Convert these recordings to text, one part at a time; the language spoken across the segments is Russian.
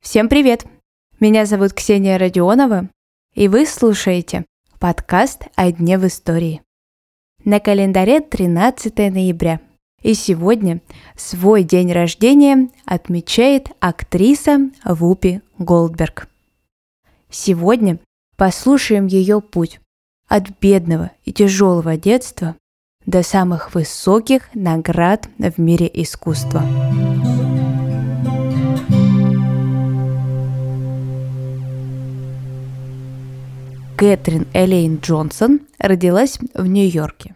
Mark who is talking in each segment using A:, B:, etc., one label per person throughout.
A: Всем привет! Меня зовут Ксения Родионова, и вы слушаете подкаст «О дне в истории». На календаре 13 ноября, и сегодня свой день рождения отмечает актриса Вупи Голдберг. Сегодня послушаем ее путь от бедного и тяжелого детства до самых высоких наград в мире искусства. Кэтрин Элейн Джонсон родилась в Нью-Йорке.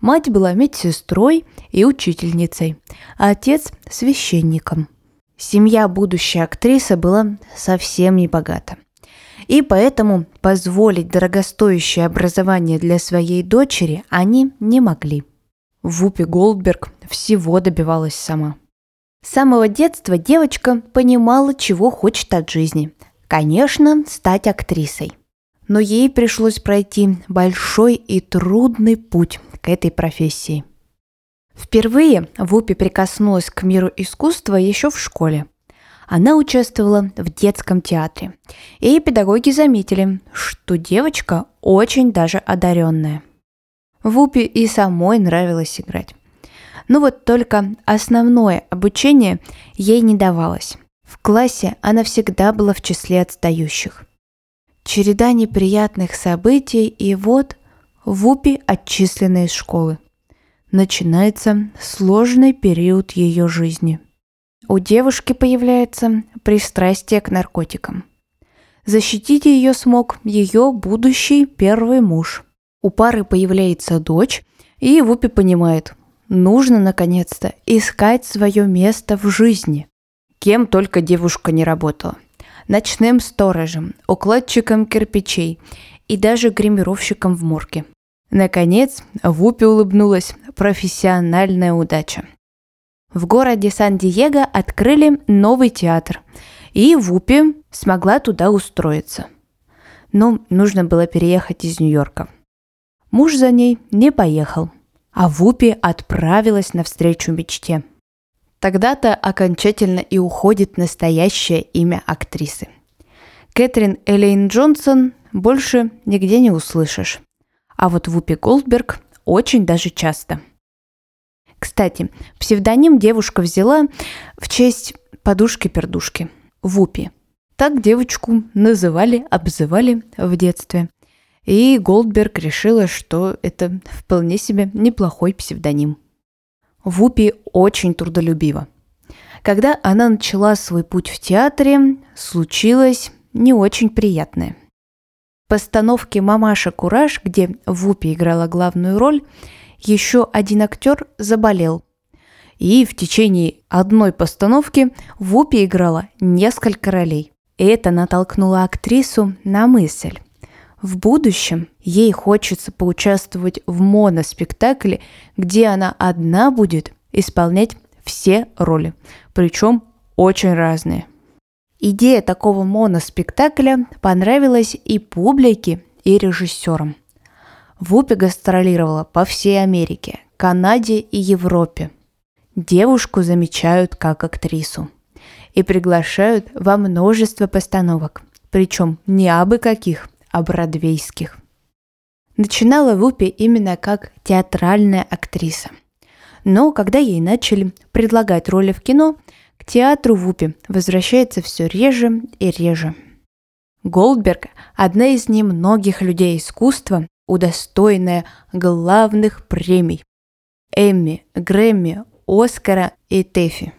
A: Мать была медсестрой и учительницей, а отец – священником. Семья будущей актрисы была совсем не богата. И поэтому позволить дорогостоящее образование для своей дочери они не могли. Вупи Голдберг всего добивалась сама. С самого детства девочка понимала, чего хочет от жизни. Конечно, стать актрисой. Но ей пришлось пройти большой и трудный путь к этой профессии. Впервые Вупи прикоснулась к миру искусства еще в школе. Она участвовала в детском театре. И педагоги заметили, что девочка очень даже одаренная. Вупи и самой нравилось играть. Ну вот только основное обучение ей не давалось. В классе она всегда была в числе отстающих. Череда неприятных событий, и вот Вупи отчислена из школы. Начинается сложный период ее жизни – у девушки появляется пристрастие к наркотикам. Защитить ее смог ее будущий первый муж. У пары появляется дочь, и Вупи понимает, нужно наконец-то искать свое место в жизни. Кем только девушка не работала. Ночным сторожем, укладчиком кирпичей и даже гримировщиком в морге. Наконец, Вупи улыбнулась профессиональная удача. В городе Сан-Диего открыли новый театр, и Вупи смогла туда устроиться. Но нужно было переехать из Нью-Йорка. Муж за ней не поехал, а Вупи отправилась навстречу мечте. Тогда-то окончательно и уходит настоящее имя актрисы. Кэтрин Элейн Джонсон больше нигде не услышишь. А вот Вупи Голдберг очень даже часто – кстати, псевдоним девушка взяла в честь подушки-пердушки – Вупи. Так девочку называли, обзывали в детстве. И Голдберг решила, что это вполне себе неплохой псевдоним. Вупи очень трудолюбива. Когда она начала свой путь в театре, случилось не очень приятное. В постановке «Мамаша Кураж», где Вупи играла главную роль, еще один актер заболел. И в течение одной постановки Вупи играла несколько ролей. Это натолкнуло актрису на мысль. В будущем ей хочется поучаствовать в моноспектакле, где она одна будет исполнять все роли, причем очень разные. Идея такого моноспектакля понравилась и публике, и режиссерам – Вупи гастролировала по всей Америке, Канаде и Европе. Девушку замечают как актрису и приглашают во множество постановок, причем не абы каких, а бродвейских. Начинала Вупи именно как театральная актриса. Но когда ей начали предлагать роли в кино, к театру Вупи возвращается все реже и реже. Голдберг – одна из немногих людей искусства, удостоенная главных премий – Эмми, Грэмми, Оскара и Тэфи.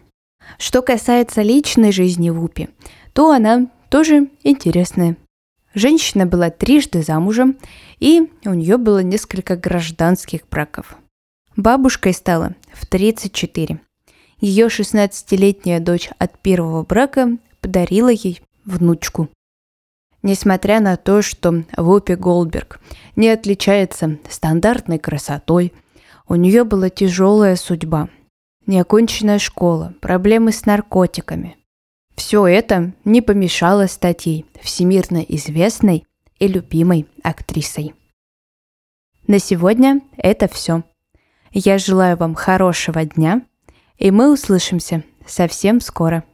A: Что касается личной жизни Вупи, то она тоже интересная. Женщина была трижды замужем, и у нее было несколько гражданских браков. Бабушкой стала в 34. Ее 16-летняя дочь от первого брака подарила ей внучку. Несмотря на то, что Вупи Голдберг не отличается стандартной красотой, у нее была тяжелая судьба. Неоконченная школа, проблемы с наркотиками. Все это не помешало стать ей всемирно известной и любимой актрисой. На сегодня это все. Я желаю вам хорошего дня. И мы услышимся совсем скоро.